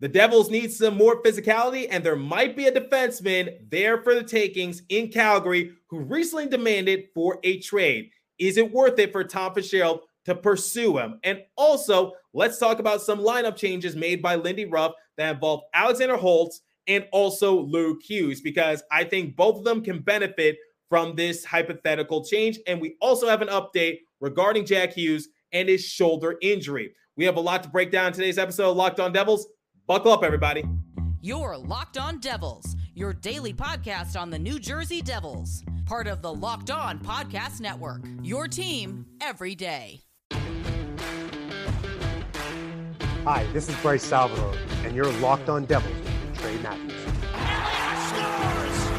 The Devils need some more physicality, and there might be a defenseman there for the takings in Calgary who recently demanded for a trade. Is it worth it for Tom Fitzgerald to pursue him? And also, let's talk about some lineup changes made by Lindy Ruff that involve Alexander Holtz and also Luke Hughes, because I think both of them can benefit from this hypothetical change. And we also have an update regarding Jack Hughes and his shoulder injury. We have a lot to break down in today's episode of Locked On Devils. Buckle up, everybody. You're Locked On Devils, your daily podcast on the New Jersey Devils, part of the Locked On Podcast Network. Your team every day. Hi, this is Bryce Salvador, and you're Locked On Devils with Trey Matthews. scores!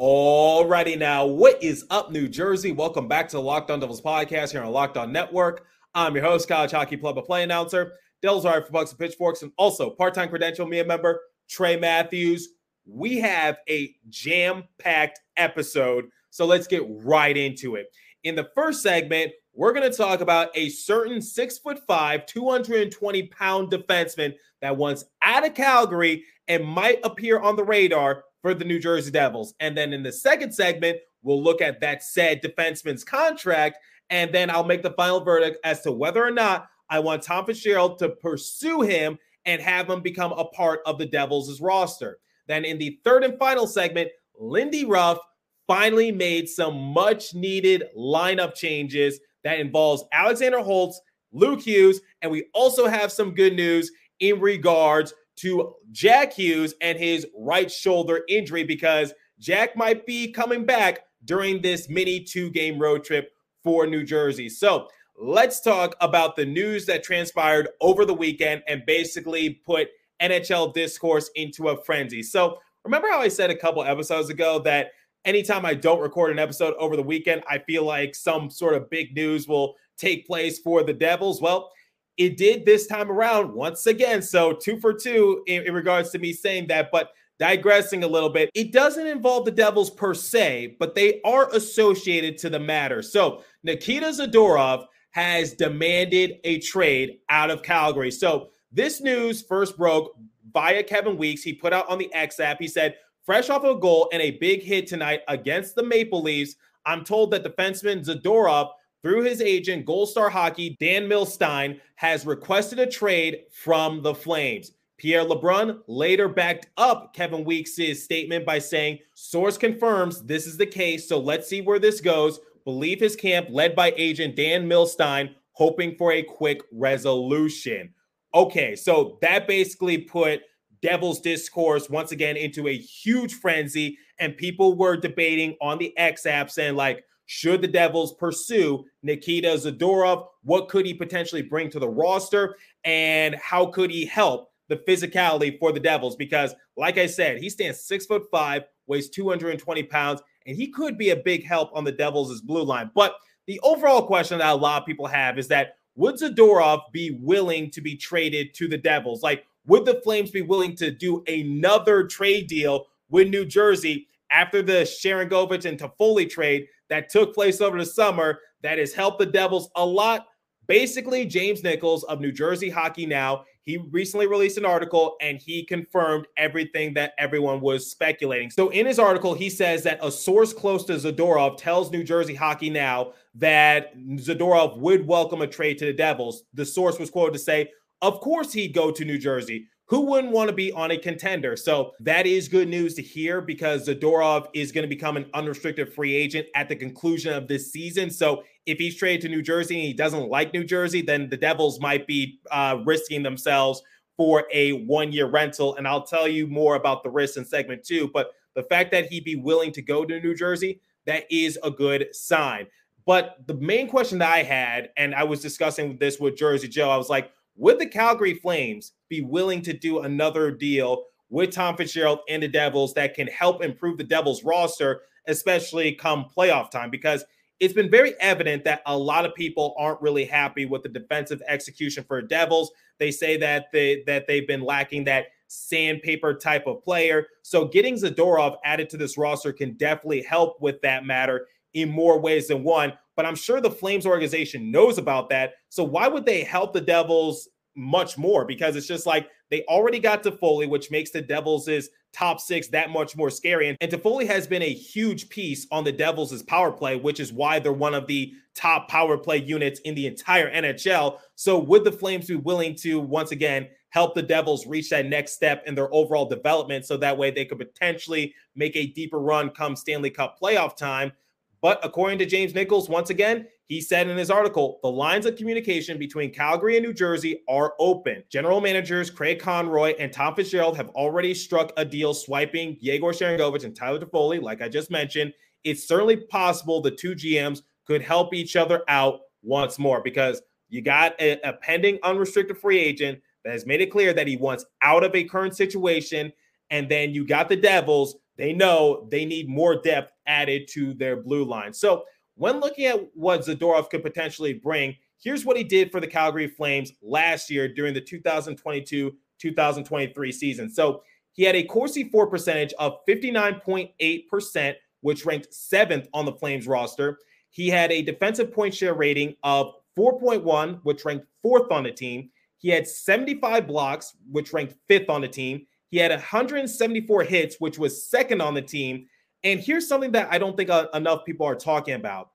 Oh, A. Alrighty now, what is up, New Jersey? Welcome back to the Locked On Devils podcast here on Locked On Network. I'm your host, College Hockey Club of Play announcer, Devils are for Bucks and Pitchforks, and also part-time credential media member Trey Matthews. We have a jam-packed episode, so let's get right into it. In the first segment, we're going to talk about a certain six foot five, 220 pound defenseman that once out of Calgary and might appear on the radar for the New Jersey Devils. And then in the second segment, we'll look at that said defenseman's contract. And then I'll make the final verdict as to whether or not I want Tom Fitzgerald to pursue him and have him become a part of the Devils' roster. Then in the third and final segment, Lindy Ruff finally made some much needed lineup changes that involves Alexander Holtz, Luke Hughes, and we also have some good news in regards to Jack Hughes and his right shoulder injury because Jack might be coming back during this mini two game road trip for New Jersey. So let's talk about the news that transpired over the weekend and basically put NHL discourse into a frenzy. So remember how I said a couple episodes ago that anytime I don't record an episode over the weekend, I feel like some sort of big news will take place for the Devils. Well, it did this time around once again. So, two for two in, in, regards to me saying that. But digressing a little bit, it doesn't involve the Devils per se, but they are associated to the matter. So, Nikita Zadorov has demanded a trade out of Calgary. So, this news first broke via Kevin Weekes. He put out on the X app, he said, fresh off a goal and a big hit tonight against the Maple Leafs. I'm told that defenseman Zadorov, through his agent, Gold Star Hockey, Dan Milstein, has requested a trade from the Flames. Pierre LeBrun later backed up Kevin Weekes' statement by saying, Source confirms this is the case, so let's see where this goes. Believe his camp, led by agent Dan Milstein, hoping for a quick resolution. Okay, so that basically put Devils discourse once again into a huge frenzy, and people were debating on the X app saying, like, should the Devils pursue Nikita Zadorov? What could he potentially bring to the roster? And how could he help the physicality for the Devils? Because, like I said, he stands six foot five, weighs 220 pounds, and he could be a big help on the Devils' blue line. But the overall question that a lot of people have is that would Zadorov be willing to be traded to the Devils? Like, would the Flames be willing to do another trade deal with New Jersey after the Sharangovich and Toffoli trade that took place over the summer that has helped the Devils a lot? Basically, James Nichols of New Jersey Hockey Now, he recently released an article and he confirmed everything that everyone was speculating. So, in his article, he says that a source close to Zadorov tells New Jersey Hockey Now that Zadorov would welcome a trade to the Devils. The source was quoted to say, of course he'd go to New Jersey. Who wouldn't want to be on a contender? So that is good news to hear because Zadorov is going to become an unrestricted free agent at the conclusion of this season. So if he's traded to New Jersey and he doesn't like New Jersey, then the Devils might be uh, risking themselves for a one year rental. And I'll tell you more about the risks in segment two. But the fact that he'd be willing to go to New Jersey, that is a good sign. But the main question that I had, and I was discussing this with Jersey Joe, I was like, would the Calgary Flames be willing to do another deal with Tom Fitzgerald and the Devils that can help improve the Devils roster, especially come playoff time? Because it's been very evident that a lot of people aren't really happy with the defensive execution for Devils. They say that they that they've been lacking that sandpaper type of player. So getting Zadorov added to this roster can definitely help with that matter in more ways than one. But I'm sure the Flames organization knows about that. So why would they help the Devils much more? Because it's just like they already got Toffoli, which makes the Devils' top six that much more scary. And, and Toffoli has been a huge piece on the Devils' power play, which is why they're one of the top power play units in the entire NHL. So would the Flames be willing to once again help the Devils reach that next step in their overall development so that way they could potentially make a deeper run come Stanley Cup playoff time? But according to James Nichols, once again, he said in his article, the lines of communication between Calgary and New Jersey are open. General managers Craig Conroy and Tom Fitzgerald have already struck a deal swiping Yegor Sharangovich and Tyler Toffoli, like I just mentioned. It's certainly possible the two GMs could help each other out once more because you got a, a pending unrestricted free agent that has made it clear that he wants out of a current situation. And then you got the Devils they know they need more depth added to their blue line. So, when looking at what Zadorov could potentially bring, here's what he did for the Calgary Flames last year during the 2022 2023 season. So, he had a Corsi for percentage of 59.8%, which ranked seventh on the Flames roster. He had a defensive point share rating of 4.1, which ranked fourth on the team. He had 75 blocks, which ranked fifth on the team. He had 174 hits, which was second on the team. And here's something that I don't think uh, enough people are talking about.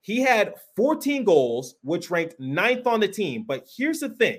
He had 14 goals, which ranked ninth on the team. But here's the thing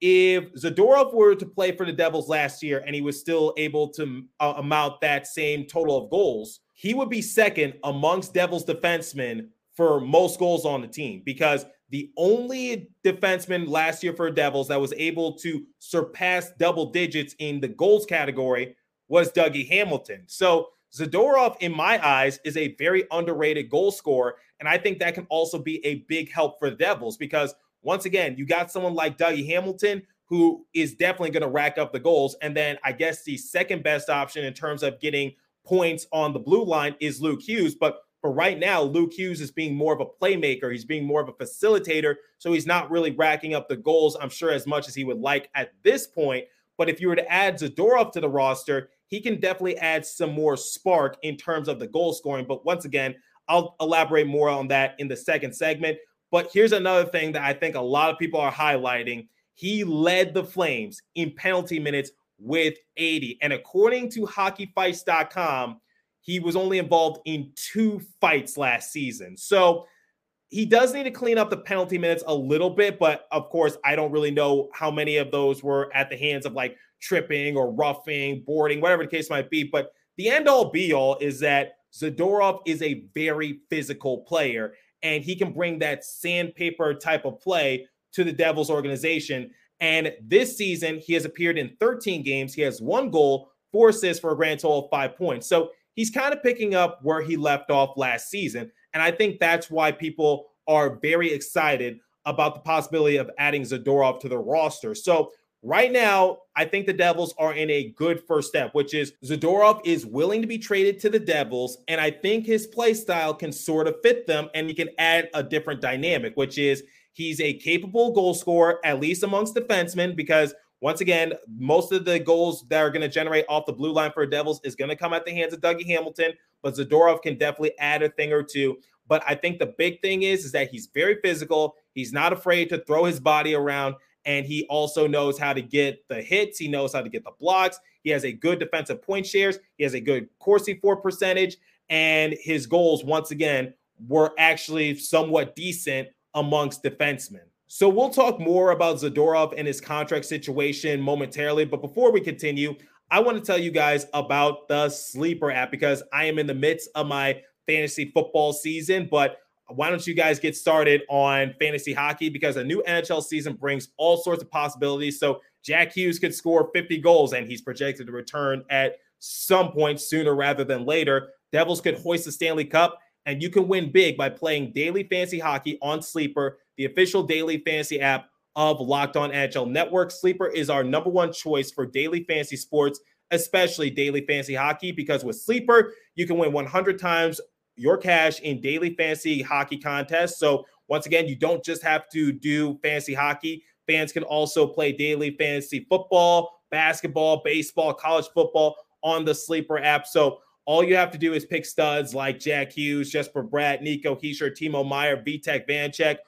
if Zadorov were to play for the Devils last year and he was still able to uh, amount that same total of goals, he would be second amongst Devils defensemen for most goals on the team because the only defenseman last year for Devils that was able to surpass double digits in the goals category was Dougie Hamilton. So Zadorov, in my eyes, is a very underrated goal scorer. And I think that can also be a big help for the Devils because, once again, you got someone like Dougie Hamilton who is definitely going to rack up the goals. And then I guess the second best option in terms of getting points on the blue line is Luke Hughes. But but right now, Luke Hughes is being more of a playmaker. He's being more of a facilitator. So he's not really racking up the goals, I'm sure, as much as he would like at this point. But if you were to add Zadorov to the roster, he can definitely add some more spark in terms of the goal scoring. But once again, I'll elaborate more on that in the second segment. But here's another thing that I think a lot of people are highlighting. He led the Flames in penalty minutes with 80. And according to hockeyfights.com, he was only involved in two fights last season. So he does need to clean up the penalty minutes a little bit, but of course, I don't really know how many of those were at the hands of like tripping or roughing, boarding, whatever the case might be. But the end all be all is that Zadorov is a very physical player and he can bring that sandpaper type of play to the Devils organization. And this season, he has appeared in 13 games. He has one goal, four assists for a grand total of five points. So he's kind of picking up where he left off last season. And I think that's why people are very excited about the possibility of adding Zadorov to the roster. So right now, I think the Devils are in a good first step, which is Zadorov is willing to be traded to the Devils. And I think his play style can sort of fit them and he can add a different dynamic, which is he's a capable goal scorer, at least amongst defensemen, because once again, most of the goals that are going to generate off the blue line for Devils is going to come at the hands of Dougie Hamilton, but Zadorov can definitely add a thing or two. But I think the big thing is, is that he's very physical. He's not afraid to throw his body around, and he also knows how to get the hits. He knows how to get the blocks. He has a good defensive point shares. He has a good Corsi for percentage, and his goals, once again, were actually somewhat decent amongst defensemen. So we'll talk more about Zadorov and his contract situation momentarily. But before we continue, I want to tell you guys about the Sleeper app because I am in the midst of my fantasy football season. But why don't you guys get started on fantasy hockey? Because a new NHL season brings all sorts of possibilities. So Jack Hughes could score 50 goals and he's projected to return at some point sooner rather than later. Devils could hoist the Stanley Cup and you can win big by playing daily fantasy hockey on Sleeper the official daily fantasy app of Locked On NHL Network. Sleeper is our number one choice for daily fantasy sports, especially daily fantasy hockey, because with Sleeper, you can win 100 times your cash in daily fantasy hockey contests. So, once again, you don't just have to do fantasy hockey. Fans can also play daily fantasy football, basketball, baseball, college football on the Sleeper app. So, all you have to do is pick studs like Jack Hughes, Jesper Bratt, Nico Hischier, Timo Meier, Vitek Vanecek,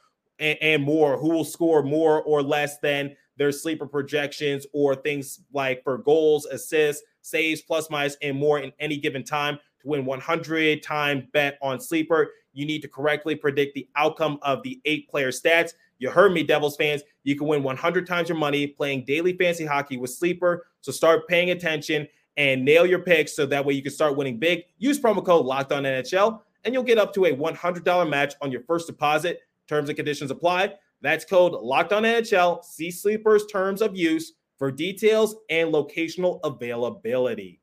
and, and more, who will score more or less than their sleeper projections or things like for goals, assists, saves, plus minus, and more in any given time to win 100 time bet on sleeper. You need to correctly predict the outcome of the eight player stats. You heard me, Devils fans. You can win 100 times your money playing daily fancy hockey with Sleeper. So start paying attention and nail your picks so that way you can start winning big. Use promo code Locked On NHL and you'll get up to a $100 match on your first deposit. Terms and conditions apply. That's code Locked On NHL. See Sleeper's terms of use for details and locational availability.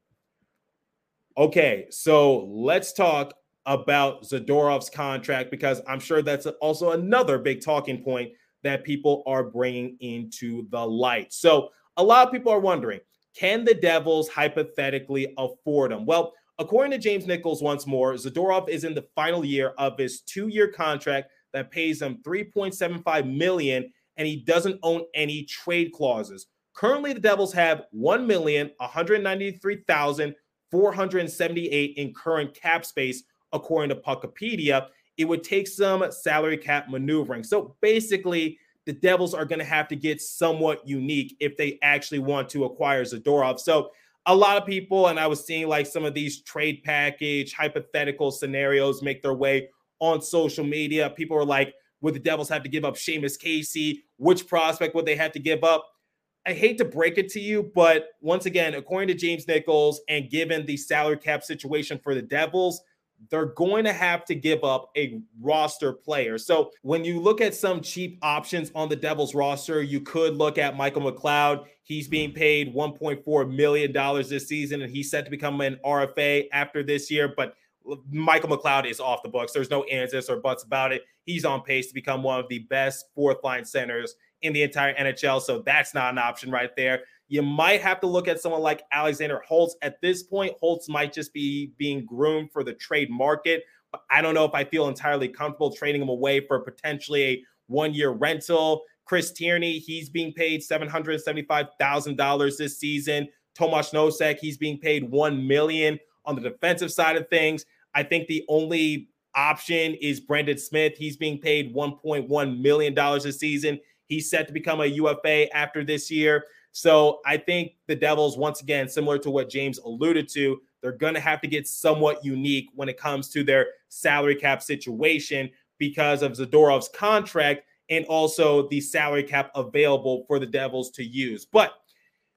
Okay, so let's talk about Zadorov's contract because I'm sure that's also another big talking point that people are bringing into the light. So, a lot of people are wondering can the Devils hypothetically afford him? Well, according to James Nichols, once more, Zadorov is in the final year of his two-year contract that pays him 3.75 million, and he doesn't own any trade clauses. Currently, the Devils have 1,193,478 in current cap space, according to Puckopedia. It would take some salary cap maneuvering. So basically, the Devils are going to have to get somewhat unique if they actually want to acquire Zadorov. So a lot of people, and I was seeing like some of these trade package hypothetical scenarios make their way on social media. People are like, would the Devils have to give up Seamus Casey? Which prospect would they have to give up? I hate to break it to you, but once again, according to James Nichols, and given the salary cap situation for the Devils, they're going to have to give up a roster player. So when you look at some cheap options on the Devils roster, you could look at Michael McLeod. He's being paid $1.4 million this season, and he's set to become an RFA after this year. But Michael McLeod is off the books. There's no ands or buts about it. He's on pace to become one of the best fourth line centers in the entire NHL. So that's not an option right there. You might have to look at someone like Alexander Holtz. At this point, Holtz might just be being groomed for the trade market. But I don't know if I feel entirely comfortable trading him away for potentially a one year rental. Chris Tierney, he's being paid $775,000 this season. Tomas Nosek, he's being paid $1 million on the defensive side of things. I think the only option is Brendan Smith. He's being paid $1.1 million a season. He's set to become a UFA after this year. So I think the Devils, once again, similar to what James alluded to, they're going to have to get somewhat unique when it comes to their salary cap situation because of Zadorov's contract and also the salary cap available for the Devils to use. But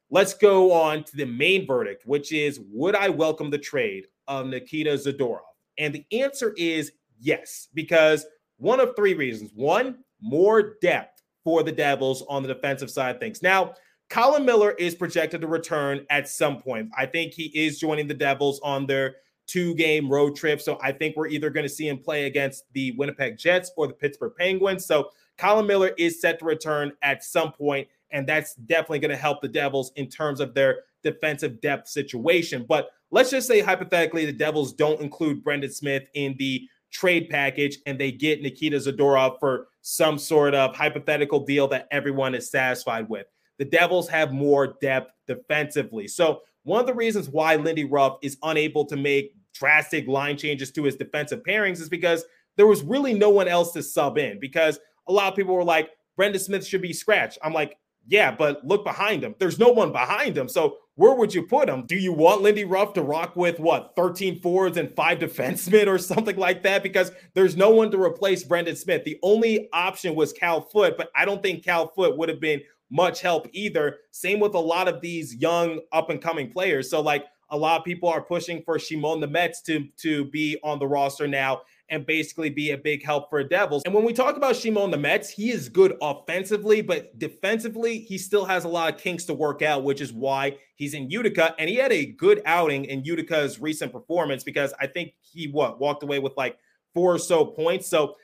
let's go on to the main verdict, which is would I welcome the trade of Nikita Zadorov? And the answer is yes, because one of three reasons. One, more depth for the Devils on the defensive side of things. Now, Colin Miller is projected to return at some point. I think he is joining the Devils on their two game road trip. So I think we're either going to see him play against the Winnipeg Jets or the Pittsburgh Penguins. So Colin Miller is set to return at some point, and that's definitely going to help the Devils in terms of their defensive depth situation. But let's just say hypothetically the Devils don't include Brendan Smith in the trade package and they get Nikita Zadorov for some sort of hypothetical deal that everyone is satisfied with the Devils have more depth defensively. So, one of the reasons why Lindy Ruff is unable to make drastic line changes to his defensive pairings is because there was really no one else to sub in. Because a lot of people were like, Brendan Smith should be scratched. I'm like, yeah, but look behind him. There's no one behind him. So where would you put him? Do you want Lindy Ruff to rock with what 13 forwards and five defensemen or something like that? Because there's no one to replace Brendan Smith. The only option was Cal Foote, but I don't think Cal Foote would have been much help either. Same with a lot of these young up and coming players. So like a lot of people are pushing for Shimon Nemec to to be on the roster now and basically be a big help for Devils. And when we talk about Shimon Nemec, he is good offensively, but defensively, he still has a lot of kinks to work out, which is why he's in Utica. And he had a good outing in Utica's recent performance because I think he what walked away with like four or so points. So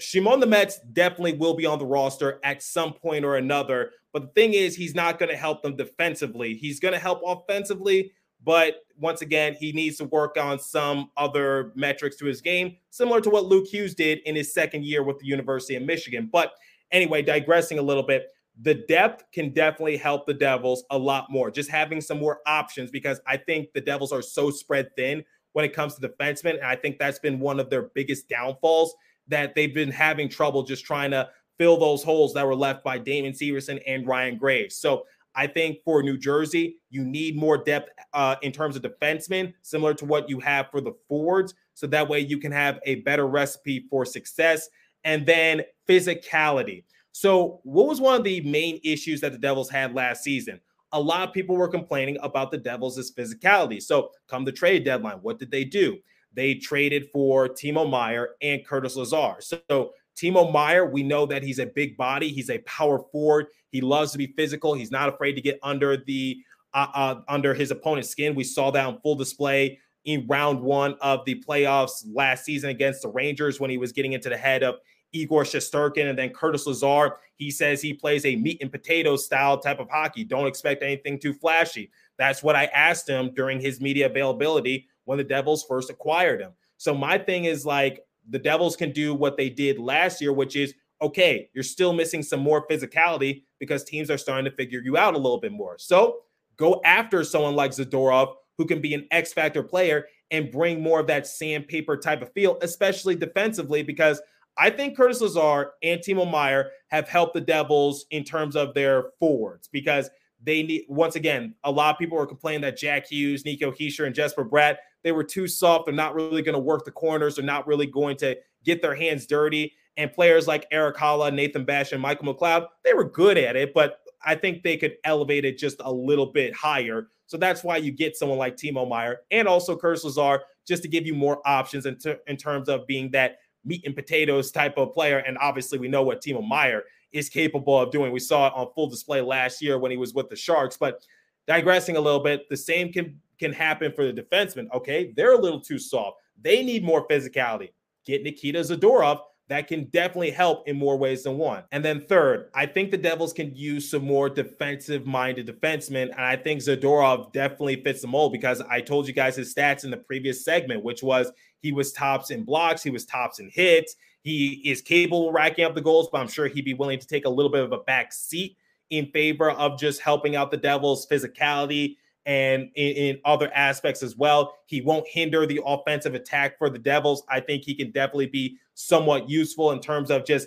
Shimon Nemec definitely will be on the roster at some point or another. But the thing is, he's not going to help them defensively. He's going to help offensively, but once again, he needs to work on some other metrics to his game, similar to what Luke Hughes did in his second year with the University of Michigan. But anyway, digressing a little bit, the depth can definitely help the Devils a lot more. Just having some more options because I think the Devils are so spread thin when it comes to defensemen. And I think that's been one of their biggest downfalls that they've been having trouble just trying to fill those holes that were left by Damon Severson and Ryan Graves. So I think for New Jersey, you need more depth uh, in terms of defensemen, similar to what you have for the forwards. So that way you can have a better recipe for success. And then physicality. So, what was one of the main issues that the Devils had last season? A lot of people were complaining about the Devils' physicality. So, come the trade deadline, what did they do? They traded for Timo Meier and Curtis Lazar. So, Timo Meier, we know that he's a big body. He's a power forward. He loves to be physical. He's not afraid to get under the uh, uh, under his opponent's skin. We saw that on full display in round one of the playoffs last season against the Rangers when he was getting into the head of Igor Shesterkin and then Curtis Lazar. He says he plays a meat and potatoes style type of hockey. Don't expect anything too flashy. That's what I asked him during his media availability when the Devils first acquired him. So my thing is like the Devils can do what they did last year, which is okay, you're still missing some more physicality because teams are starting to figure you out a little bit more. So go after someone like Zadorov who can be an X factor player and bring more of that sandpaper type of feel, especially defensively, because I think Curtis Lazar and Timo Meier have helped the Devils in terms of their forwards because they need once again, a lot of people were complaining that Jack Hughes, Nico Hischier, and Jesper Bratt, they were too soft. They're not really going to work the corners. They're not really going to get their hands dirty. And players like Erik Haula, Nathan Bash, and Michael McLeod, they were good at it, but I think they could elevate it just a little bit higher. So that's why you get someone like Timo Meier and also Curtis Lazar just to give you more options in, ter- in terms of being that meat and potatoes type of player. And obviously, we know what Timo Meier is capable of doing. We saw it on full display last year when he was with the Sharks. But digressing a little bit, the same can can happen for the defensemen. Okay, they're a little too soft. They need more physicality. Get Nikita Zadorov that can definitely help in more ways than one. And then third, I think the Devils can use some more defensive minded defensemen. And I think Zadorov definitely fits the mold because I told you guys his stats in the previous segment, which was he was tops in blocks, he was tops in hits. He is capable of racking up the goals, but I'm sure he'd be willing to take a little bit of a back seat in favor of just helping out the Devils' physicality and in, in, other aspects as well. He won't hinder the offensive attack for the Devils. I think he can definitely be somewhat useful in terms of just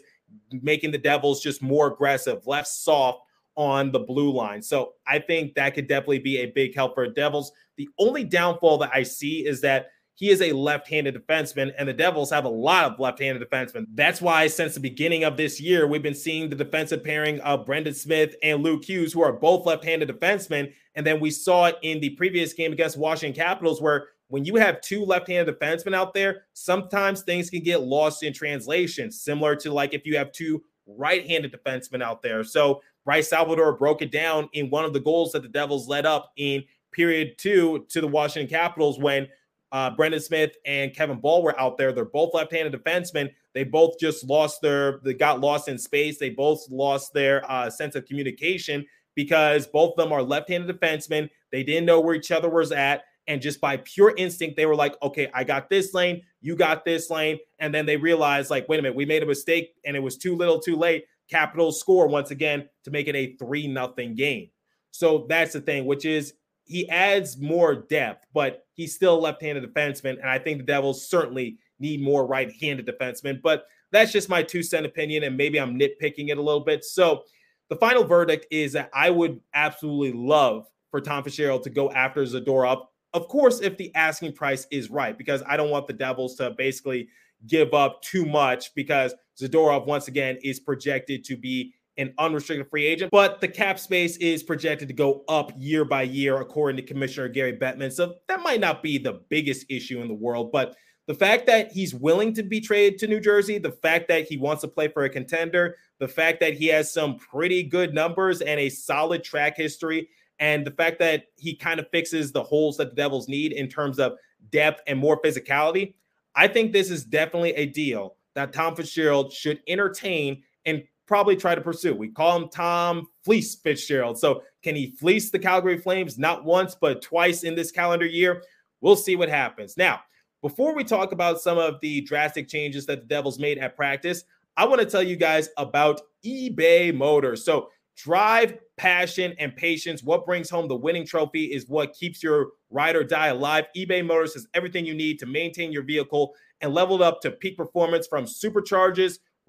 making the Devils just more aggressive, less soft on the blue line. So I think that could definitely be a big help for the Devils. The only downfall that I see is that he is a left-handed defenseman, and the Devils have a lot of left-handed defensemen. That's why since the beginning of this year, we've been seeing the defensive pairing of Brendan Smith and Luke Hughes, who are both left-handed defensemen. And then we saw it in the previous game against Washington Capitals, where when you have two left-handed defensemen out there, sometimes things can get lost in translation, similar to like if you have two right-handed defensemen out there. So Bryce Salvador broke it down in one of the goals that the Devils led up in period two to the Washington Capitals when uh, Brendan Smith and Kevin Bahl were out there. They're both left-handed defensemen. They both just lost their, they got lost in space. They both lost their uh, sense of communication because both of them are left-handed defensemen. They didn't know where each other was at. And just by pure instinct, they were like, okay, I got this lane, you got this lane. And then they realized, like, wait a minute, we made a mistake and it was too little too late. Capitals score once again to make it a 3 nothing game. So that's the thing, which is he adds more depth, but he's still left-handed defenseman, and I think the Devils certainly need more right-handed defensemen. But that's just my two cent opinion, and maybe I'm nitpicking it a little bit. So the final verdict is that I would absolutely love for Tom Fitzgerald to go after Zadorov. Of course, if the asking price is right, because I don't want the Devils to basically give up too much because Zadorov once again is projected to be an unrestricted free agent, but the cap space is projected to go up year by year, according to Commissioner Gary Bettman. So that might not be the biggest issue in the world, but the fact that he's willing to be traded to New Jersey, the fact that he wants to play for a contender, the fact that he has some pretty good numbers and a solid track history, and the fact that he kind of fixes the holes that the Devils need in terms of depth and more physicality, I think this is definitely a deal that Tom Fitzgerald should entertain and probably try to pursue. We call him Tom Fleece Fitzgerald. So, can he fleece the Calgary Flames not once, but twice in this calendar year? We'll see what happens. Now, before we talk about some of the drastic changes that the Devils made at practice, I want to tell you guys about eBay Motors. So, drive, passion, and patience. What brings home the winning trophy is what keeps your ride or die alive. eBay Motors has everything you need to maintain your vehicle and leveled up to peak performance from supercharges,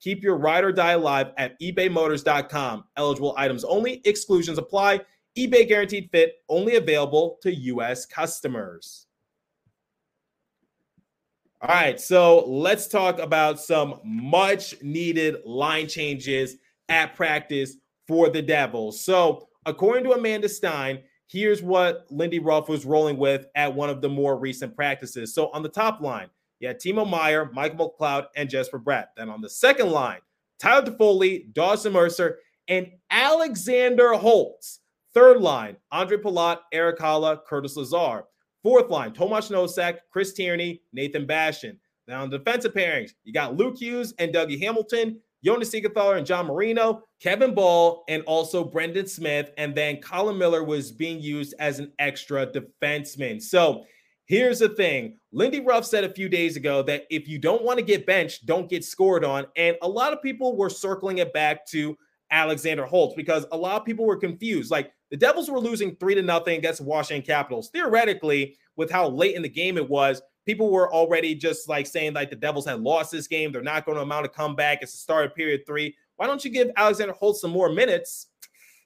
Keep your ride or die alive at ebaymotors.com. Eligible items only, exclusions apply. eBay guaranteed fit only available to U.S. customers. All right, so let's talk about some much needed line changes at practice for the Devils. So, according to Amanda Stein, here's what Lindy Ruff was rolling with at one of the more recent practices. So, on the top line, you had Timo Meier, Michael McLeod, and Jesper Bratt. Then on the second line, Tyler Toffoli, Dawson Mercer, and Alexander Holtz. Third line, Andre Palat, Erik Haula, Curtis Lazar. Fourth line, Tomas Nosek, Chris Tierney, Nathan Bastian. Now on the defensive pairings, you got Luke Hughes and Dougie Hamilton, Jonas Siegenthaler and John Marino, Kevin Bahl, and also Brendan Smith. And then Colin Miller was being used as an extra defenseman. So here's the thing Lindy Ruff said a few days ago that if you don't want to get benched, don't get scored on. And a lot of people were circling it back to Alexander Holtz because a lot of people were confused. Like the Devils were losing three to nothing against Washington Capitals. Theoretically, with how late in the game it was, people were already just like saying like the Devils had lost this game. They're not going to amount a comeback. It's the start of period three. Why don't you give Alexander Holtz some more minutes?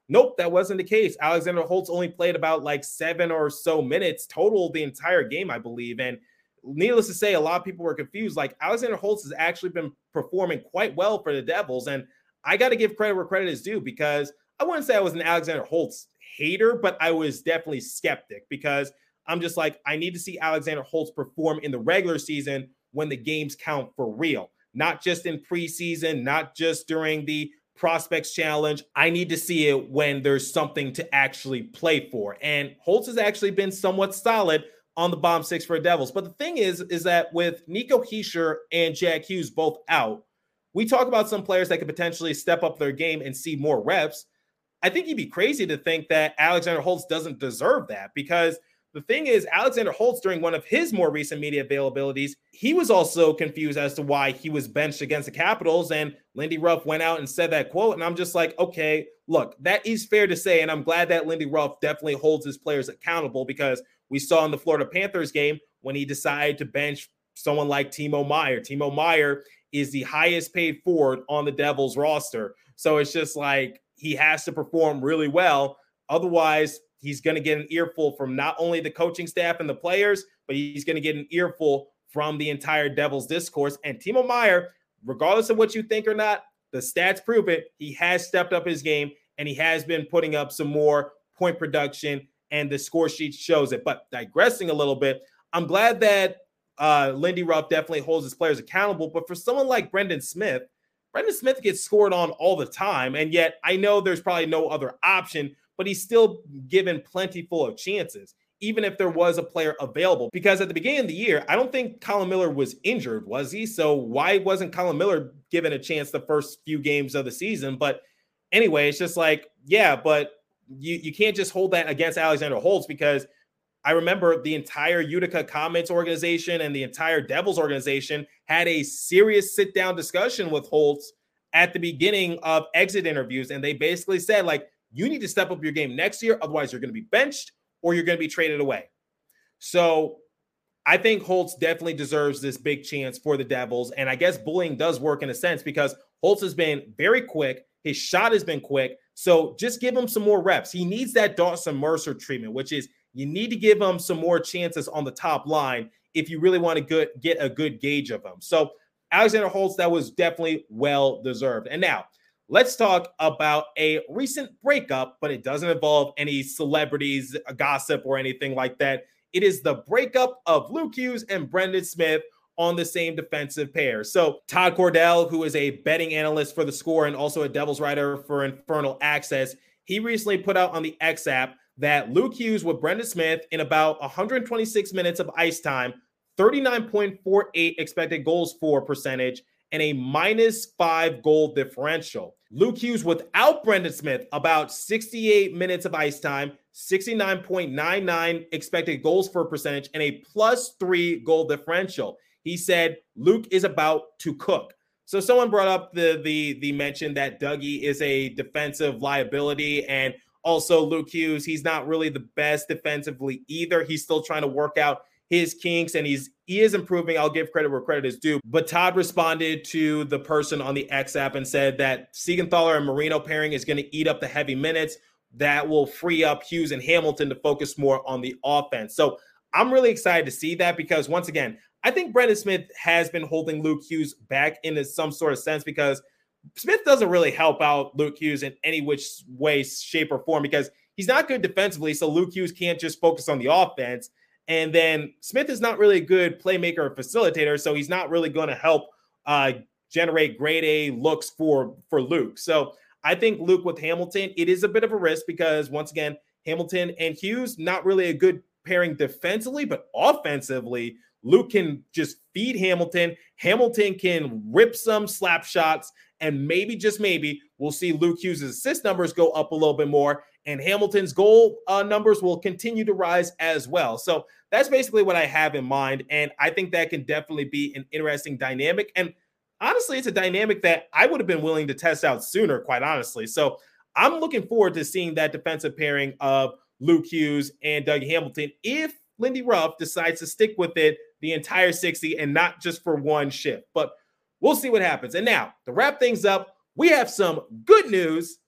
Nope, that wasn't the case. Alexander Holtz only played about like seven or so minutes total the entire game, I believe. And needless to say, a lot of people were confused. Like Alexander Holtz has actually been performing quite well for the Devils. And I got to give credit where credit is due because I wouldn't say I was an Alexander Holtz hater, but I was definitely skeptic because I'm just like, I need to see Alexander Holtz perform in the regular season when the games count for real, not just in preseason, not just during the prospects challenge. I need to see it when there's something to actually play for. And Holtz has actually been somewhat solid on the bomb six for Devils. But the thing is, is that with Nico Hischier and Jack Hughes both out, we talk about some players that could potentially step up their game and see more reps. I think you'd be crazy to think that Alexander Holtz doesn't deserve that because the thing is, Alexander Holtz, during one of his more recent media availabilities, he was also confused as to why he was benched against the Capitals. And Lindy Ruff went out and said that quote. And I'm just like, okay, look, that is fair to say. And I'm glad that Lindy Ruff definitely holds his players accountable because we saw in the Florida Panthers game when he decided to bench someone like Timo Meier. Timo Meier is the highest paid forward on the Devils roster. So it's just like he has to perform really well. Otherwise, he's going to get an earful from not only the coaching staff and the players, but he's going to get an earful from the entire Devils discourse. And Timo Meier, regardless of what you think or not, the stats prove it. He has stepped up his game and he has been putting up some more point production, and the score sheet shows it. But digressing a little bit, I'm glad that uh, Lindy Ruff definitely holds his players accountable. But for someone like Brendan Smith, Brendan Smith gets scored on all the time. And yet I know there's probably no other option but he's still given plenty full of chances, even if there was a player available. Because at the beginning of the year, I don't think Colin Miller was injured, was he? So why wasn't Colin Miller given a chance the first few games of the season? But anyway, it's just like, yeah, but you, you can't just hold that against Alexander Holtz because I remember the entire Utica Comets organization and the entire Devils organization had a serious sit down discussion with Holtz at the beginning of exit interviews. And they basically said, like, you need to step up your game next year. Otherwise, you're going to be benched or you're going to be traded away. So I think Holtz definitely deserves this big chance for the Devils. And I guess bullying does work in a sense because Holtz has been very quick. His shot has been quick. So just give him some more reps. He needs that Dawson Mercer treatment, which is you need to give him some more chances on the top line if you really want to get a good gauge of him. So Alexander Holtz, that was definitely well deserved. And now let's talk about a recent breakup, but it doesn't involve any celebrities, uh, gossip, or anything like that. It is the breakup of Luke Hughes and Brendan Smith on the same defensive pair. So, Todd Cordell, who is a betting analyst for the score and also a Devils writer for Infernal Access, he recently put out on the X app that Luke Hughes with Brendan Smith in about 126 minutes of ice time, 39.48 expected goals for percentage, and a minus five goal differential. Luke Hughes without Brendan Smith, about 68 minutes of ice time, 69.99 expected goals for percentage, and a plus three goal differential. He said Luke is about to cook. So someone brought up the the the mention that Dougie is a defensive liability and also Luke Hughes, he's not really the best defensively either. He's still trying to work out his kinks and he's he is improving. I'll give credit where credit is due. But Todd responded to the person on the X app and said that Siegenthaler and Marino pairing is going to eat up the heavy minutes. That will free up Hughes and Hamilton to focus more on the offense. So I'm really excited to see that because once again, I think Brendan Smith has been holding Luke Hughes back in some sort of sense because Smith doesn't really help out Luke Hughes in any which way, shape, or form because he's not good defensively. So Luke Hughes can't just focus on the offense. And then Smith is not really a good playmaker or facilitator, so he's not really going to help uh, generate grade A looks for for Luke. So I think Luke with Hamilton, it is a bit of a risk because once again, Hamilton and Hughes not really a good pairing defensively, but offensively, Luke can just feed Hamilton. Hamilton can rip some slap shots, and maybe just maybe we'll see Luke Hughes' assist numbers go up a little bit more, and Hamilton's goal uh, numbers will continue to rise as well. So that's basically what I have in mind, and I think that can definitely be an interesting dynamic. And honestly, it's a dynamic that I would have been willing to test out sooner, quite honestly. So I'm looking forward to seeing that defensive pairing of Luke Hughes and Doug Hamilton if Lindy Ruff decides to stick with it the entire 60 and not just for one shift. But we'll see what happens. And now, to wrap things up, we have some good news,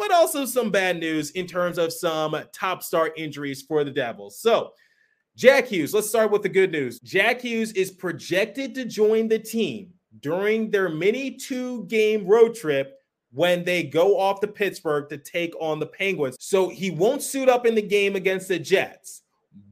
but also some bad news in terms of some top star injuries for the Devils. So, Jack Hughes, let's start with the good news. Jack Hughes is projected to join the team during their mini two game road trip when they go off to Pittsburgh to take on the Penguins. So he won't suit up in the game against the Jets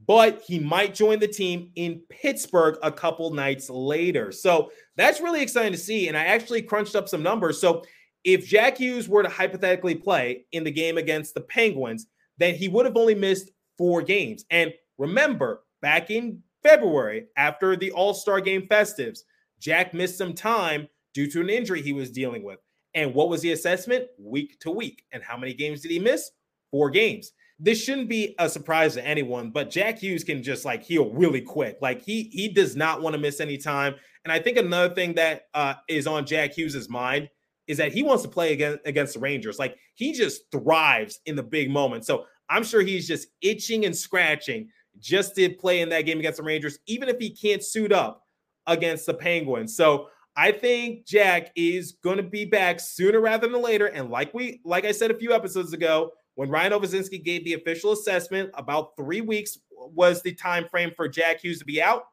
but he might join the team in Pittsburgh a couple nights later. So that's really exciting to see. And I actually crunched up some numbers. So if Jack Hughes were to hypothetically play in the game against the Penguins, then he would have only missed four games. And remember, back in February, after the All Star game festives, Jack missed some time due to an injury he was dealing with. And what was the assessment? Week to week. And how many games did he miss? Four games this shouldn't be a surprise to anyone, but Jack Hughes can just like heal really quick. Like he he does not want to miss any time. And I think another thing that uh, is on Jack Hughes's mind is that he wants to play against against the Rangers. Like he just thrives in the big moments. So I'm sure he's just itching and scratching just to play in that game against the Rangers, even if he can't suit up against the Penguins. So I think Jack is going to be back sooner rather than later. And like we, like I said a few episodes ago, when Ryan Novozinsky gave the official assessment, about three weeks was the time frame for Jack Hughes to be out.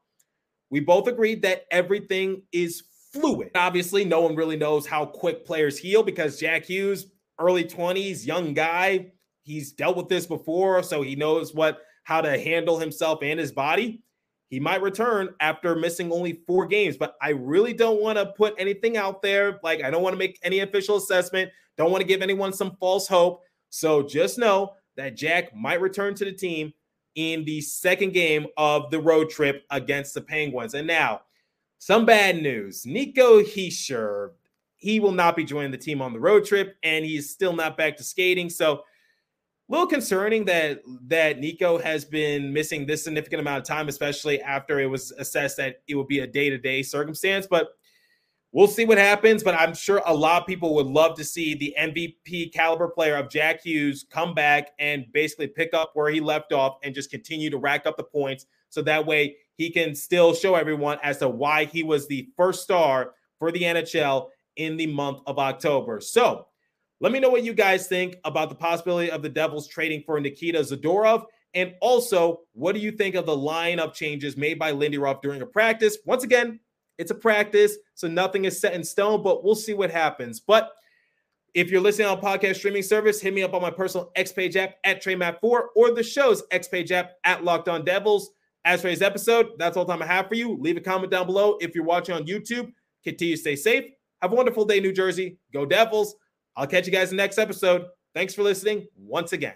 We both agreed that everything is fluid. Obviously, no one really knows how quick players heal because Jack Hughes, early 20s, young guy, he's dealt with this before, so he knows what how to handle himself and his body. He might return after missing only four games, but I really don't want to put anything out there. Like, I don't want to make any official assessment. Don't want to give anyone some false hope. So just know that Jack might return to the team in the second game of the road trip against the Penguins. And now, some bad news. Nico Hischier, he will not be joining the team on the road trip, and he's still not back to skating. So, a little concerning that that Nico has been missing this significant amount of time, especially after it was assessed that it would be a day to day circumstance. But We'll see what happens, but I'm sure a lot of people would love to see the MVP caliber player of Jack Hughes come back and basically pick up where he left off and just continue to rack up the points. So that way he can still show everyone as to why he was the first star for the NHL in the month of October. So let me know what you guys think about the possibility of the Devils trading for Nikita Zadorov. And also, what do you think of the lineup changes made by Lindy Ruff during a practice? Once again, it's a practice, so nothing is set in stone, but we'll see what happens. But if you're listening on podcast streaming service, hit me up on my personal X Page app at TreyMatt4 or the show's X Page app at Locked On Devils. As for today's episode, that's all time I have for you. Leave a comment down below if you're watching on YouTube. Continue to stay safe. Have a wonderful day, New Jersey. Go Devils. I'll catch you guys in the next episode. Thanks for listening once again.